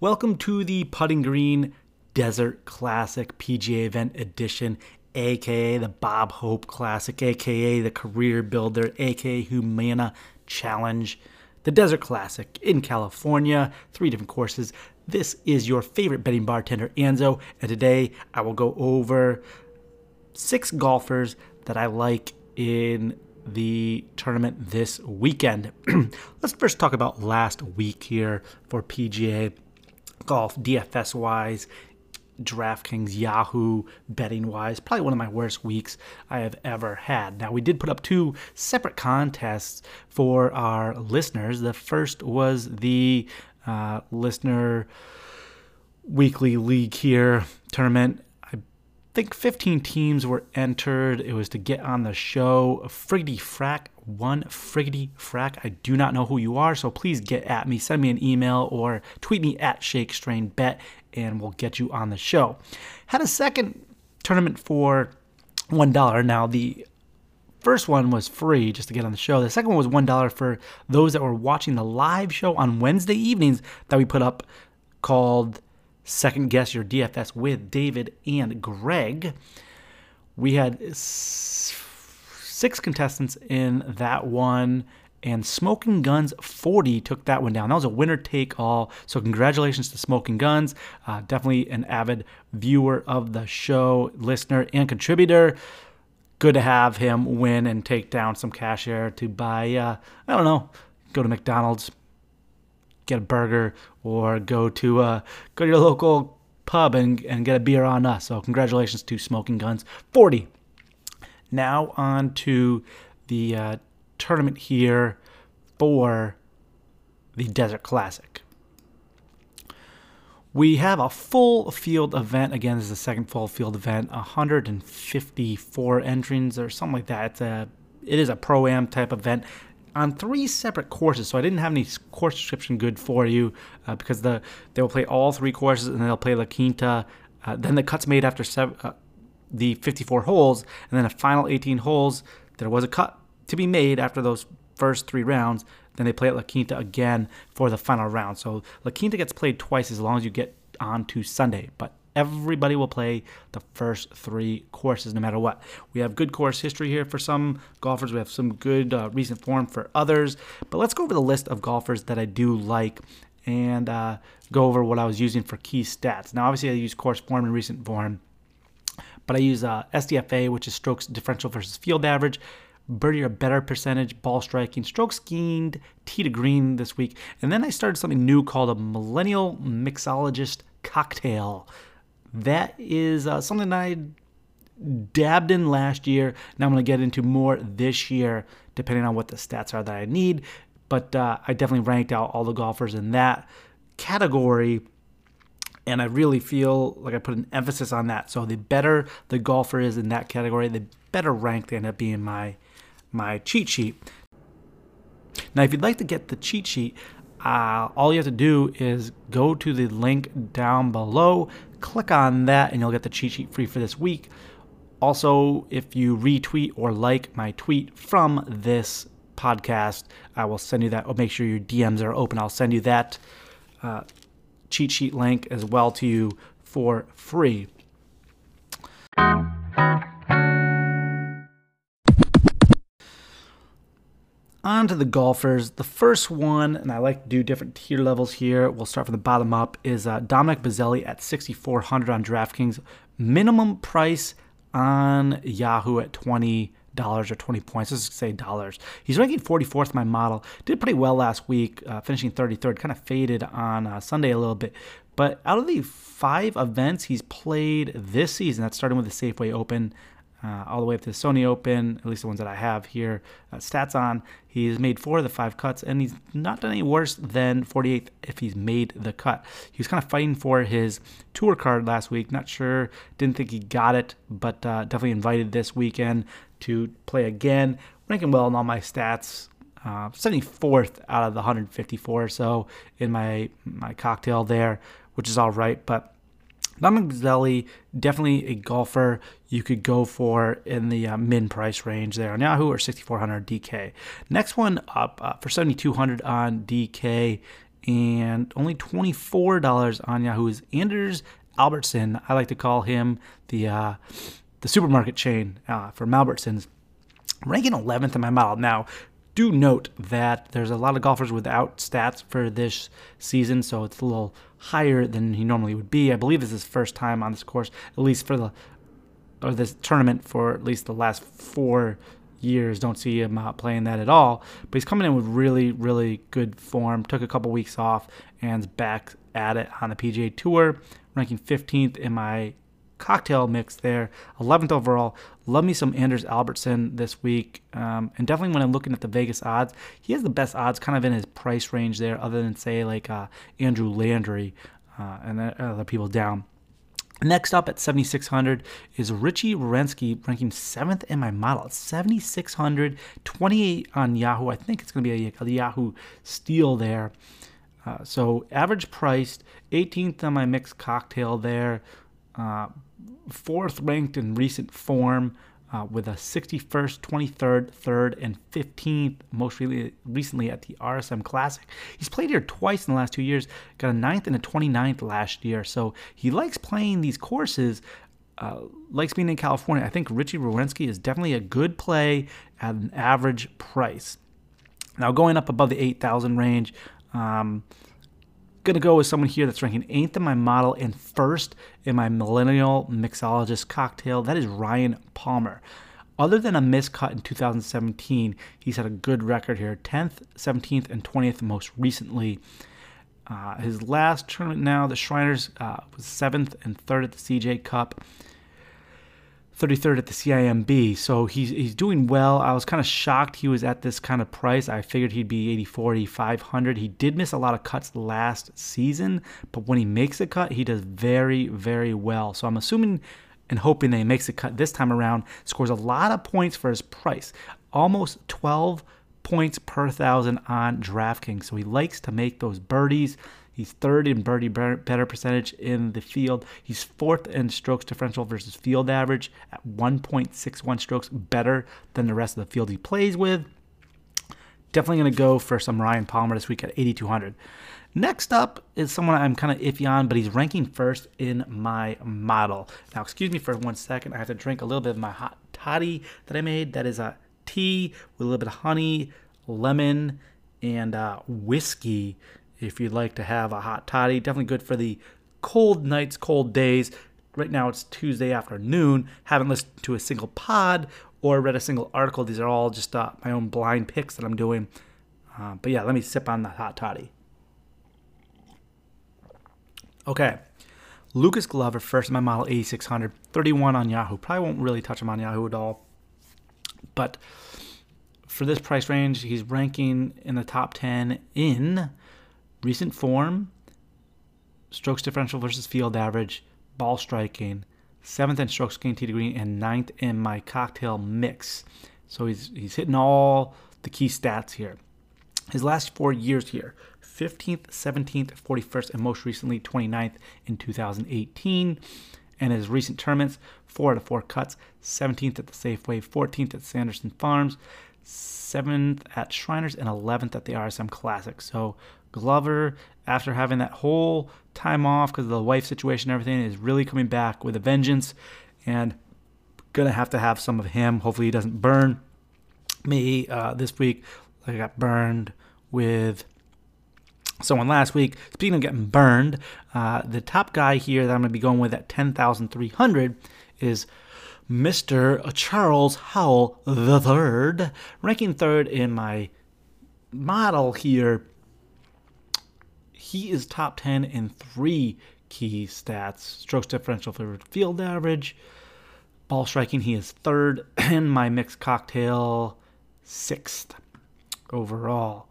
Welcome to the Putting Green Desert Classic PGA Event Edition, aka the Bob Hope Classic, aka the Career Builder, aka Humana Challenge, the Desert Classic in California, three different courses. This is your favorite betting bartender, Anzo, and today I will go over six golfers that I like in the tournament this weekend. Let's first talk about last week here for PGA golf DFS wise, DraftKings, Yahoo, betting wise, probably one of my worst weeks I have ever had. Now, we did put up two separate contests for our listeners. The first was the uh, listener weekly league here tournament I think 15 teams were entered. It was to get on the show. Friggity Frack, one Friggity Frack. I do not know who you are, so please get at me. Send me an email or tweet me at Shake Strain Bet, and we'll get you on the show. Had a second tournament for $1. Now, the first one was free just to get on the show. The second one was $1 for those that were watching the live show on Wednesday evenings that we put up called Second Guess Your DFS with David and Greg. We had six contestants in that one, and Smoking Guns 40 took that one down. That was a winner take all. So, congratulations to Smoking Guns. Uh, definitely an avid viewer of the show, listener, and contributor. Good to have him win and take down some cash here to buy, uh, I don't know, go to McDonald's, get a burger or go to uh, go to your local pub and, and get a beer on us. So congratulations to Smoking Guns 40. Now on to the uh, tournament here for the Desert Classic. We have a full field event. Again, this is the second full field event. 154 entrants or something like that. It's a it is a pro am type event on three separate courses. So I didn't have any course description good for you uh, because the they will play all three courses and they'll play La Quinta. Uh, then the cuts made after seven, uh, the 54 holes, and then a final 18 holes. There was a cut to be made after those first three rounds. Then they play at La Quinta again for the final round. So La Quinta gets played twice as long as you get on to Sunday. But Everybody will play the first three courses no matter what. We have good course history here for some golfers. We have some good uh, recent form for others. But let's go over the list of golfers that I do like and uh, go over what I was using for key stats. Now, obviously, I use course form and recent form, but I use uh, SDFA, which is strokes differential versus field average birdie or better percentage, ball striking, strokes gained, tee to green this week. And then I started something new called a millennial mixologist cocktail that is uh, something I dabbed in last year. Now I'm going to get into more this year, depending on what the stats are that I need. But uh, I definitely ranked out all the golfers in that category. And I really feel like I put an emphasis on that. So the better the golfer is in that category, the better ranked they end up being my my cheat sheet. Now, if you'd like to get the cheat sheet, uh, all you have to do is go to the link down below, click on that, and you'll get the cheat sheet free for this week. Also, if you retweet or like my tweet from this podcast, I will send you that. I'll make sure your DMs are open. I'll send you that uh, cheat sheet link as well to you for free. On to the golfers. The first one, and I like to do different tier levels here. We'll start from the bottom up. Is uh, Dominic Bozzelli at 6,400 on DraftKings. Minimum price on Yahoo at 20 dollars or 20 points. Let's say dollars. He's ranking 44th my model. Did pretty well last week, uh, finishing 33rd. Kind of faded on uh, Sunday a little bit. But out of the five events he's played this season, that's starting with the Safeway Open, uh, all the way up to the Sony Open, at least the ones that I have here, uh, stats on. He's made four of the five cuts, and he's not done any worse than 48th if he's made the cut. He was kind of fighting for his tour card last week. Not sure, didn't think he got it, but uh, definitely invited this weekend to play again. Ranking well in all my stats. Uh, 74th out of the 154 so in my my cocktail there, which is all right, but Dominic definitely a golfer you could go for in the uh, min price range there on Yahoo or 6400 DK. Next one up uh, for 7200 on DK, And only $24 on Yahoo is Anders Albertson. I like to call him the uh, the supermarket chain uh, for Albertsons. Ranking 11th in my model. Now, do note that there's a lot of golfers without stats for this season, so it's a little higher than he normally would be. I believe this is his first time on this course, at least for the or this tournament for at least the last four years. Don't see him uh, playing that at all. But he's coming in with really, really good form. Took a couple weeks off and's back at it on the PGA Tour, ranking 15th in my cocktail mix there, 11th overall. Love me some Anders Albertson this week. Um, and definitely when I'm looking at the Vegas odds, he has the best odds kind of in his price range there, other than, say, like uh, Andrew Landry uh, and other people down. Next up at 7,600 is Richie Werenski, ranking seventh in my model. It's 7,600, 28 on Yahoo. I think it's going to be a, a Yahoo steal there. Uh, so average priced, 18th on my mixed cocktail there. Uh, fourth ranked in recent form uh, with a 61st, 23rd, 3rd, and 15th, most really, recently at the RSM Classic. He's played here twice in the last two years, got a 9th and a 29th last year, so he likes playing these courses. Uh, likes being in California. I think Richie Werenski is definitely a good play at an average price. Now, going up above the 8,000 range, um, Gonna go with someone here that's ranking eighth in my model and first in my millennial mixologist cocktail. That is Ryan Palmer. Other than a miscut in 2017, he's had a good record here 10th, 17th, and 20th most recently. Uh, his last tournament now, the Shriners, uh, was 7th and 3rd at the CJ Cup. 33rd at the CIMB. So he's he's doing well. I was kind of shocked he was at this kind of price. I figured he'd be 84, 8500. He did miss a lot of cuts last season, but when he makes a cut, he does very very well. So I'm assuming and hoping that he makes a cut this time around. Scores a lot of points for his price. Almost 12 points per thousand on DraftKings. So he likes to make those birdies. He's third in birdie better percentage in the field. He's fourth in strokes differential versus field average at 1.61 strokes better than the rest of the field he plays with. Definitely going to go for some Ryan Palmer this week at 8,200. Next up is someone I'm kind of iffy on, but he's ranking first in my model. Now, excuse me for one second. I have to drink a little bit of my hot toddy that I made. That is a tea with a little bit of honey, lemon, and uh, whiskey if you'd like to have a hot toddy. Definitely good for the cold nights, cold days. Right now it's Tuesday afternoon. Haven't listened to a single pod or read a single article. These are all just uh, my own blind picks that I'm doing. Uh, but yeah, let me sip on the hot toddy. Okay. Lucas Glover, first in my model 8600, 31 on Yahoo. Probably won't really touch him on Yahoo at all. But for this price range, he's ranking in the top 10 in recent form, strokes differential versus field average, ball striking, seventh in strokes gained tee to green, and ninth in my cocktail mix. So he's he's hitting all the key stats here. His last four years here 15th, 17th, 41st, and most recently 29th in 2018. And his recent tournaments, four out of four cuts 17th at the Safeway, 14th at Sanderson Farms, 7th at Shriners, and 11th at the RSM Classic. So Glover, after having that whole time off because of the wife situation and everything, is really coming back with a vengeance and gonna have to have some of him. Hopefully, he doesn't burn me uh, this week I got burned with someone last week. Speaking of getting burned, uh, the top guy here that I'm to be going with at 10,300 is Mr. Charles Howell III, ranking third in my model here he is top 10 in three key stats strokes differential for field average, ball striking. He is third in my mixed cocktail, sixth overall.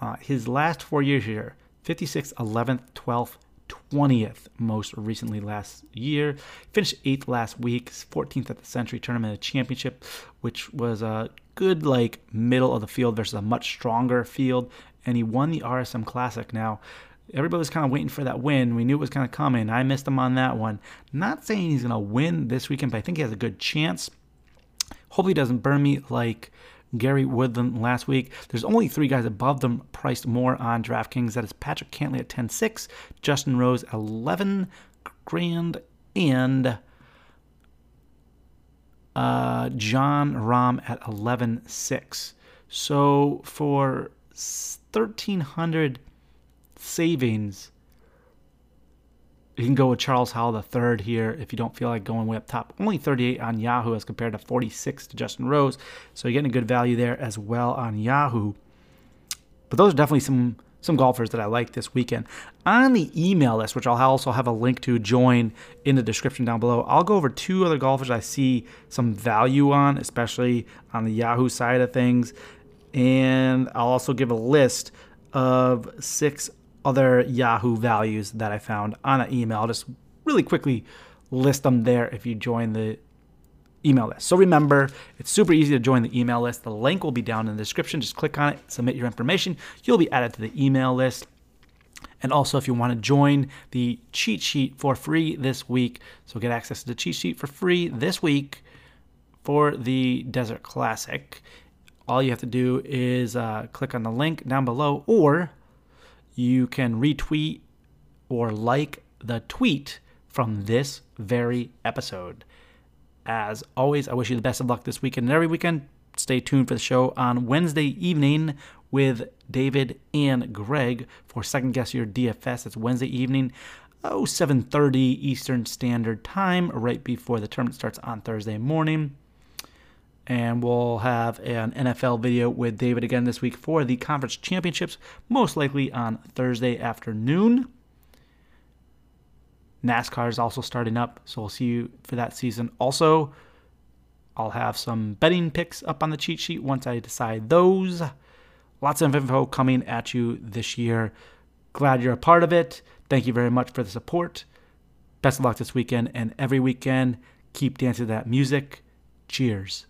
Uh, his last four years here 56th, 11th, 12th, 20th most recently last year. Finished 8th last week, 14th at the Sentry Tournament of Championship, which was a good like middle of the field versus a much stronger field and he won the RSM Classic. Now, everybody was kind of waiting for that win. We knew it was kind of coming. I missed him on that one. Not saying he's going to win this weekend, but I think he has a good chance. Hopefully, he doesn't burn me like Gary Woodland last week. There's only three guys above them priced more on DraftKings. That is Patrick Cantlay at 10.6, Justin Rose 11 grand, and uh, Jon Rahm at 11.6. So for 1,300 savings, you can go with Charles Howell third here if you don't feel like going way up top. Only 38 on Yahoo as compared to 46 to Justin Rose. So you're getting a good value there as well on Yahoo. But those are definitely some some golfers that I like this weekend. On the email list, which I'll also have a link to join in the description down below, I'll go over two other golfers I see some value on, especially on the Yahoo side of things. And I'll also give a list of six other Yahoo values that I found on an email. I'll just really quickly list them there if you join the email list. So remember, it's super easy to join the email list. The link will be down in the description. Just click on it, submit your information. You'll be added to the email list. And also, if you want to join the cheat sheet for free this week, so get access to the cheat sheet for free this week for the Desert Classic, all you have to do is uh, click on the link down below, or you can retweet or like the tweet from this very episode. As always, I wish you the best of luck this weekend and every weekend. Stay tuned for the show on Wednesday evening with David and Greg for Second Guess Your DFS. It's Wednesday evening, oh, 7.30 Eastern Standard Time, right before the tournament starts on Thursday morning. And we'll have an NFL video with David again this week for the conference championships, most likely on Thursday afternoon. NASCAR is also starting up, so we'll see you for that season. Also, I'll have some betting picks up on the cheat sheet once I decide those. Lots of info coming at you this year. Glad you're a part of it. Thank you very much for the support. Best of luck this weekend and every weekend. Keep dancing that music. Cheers.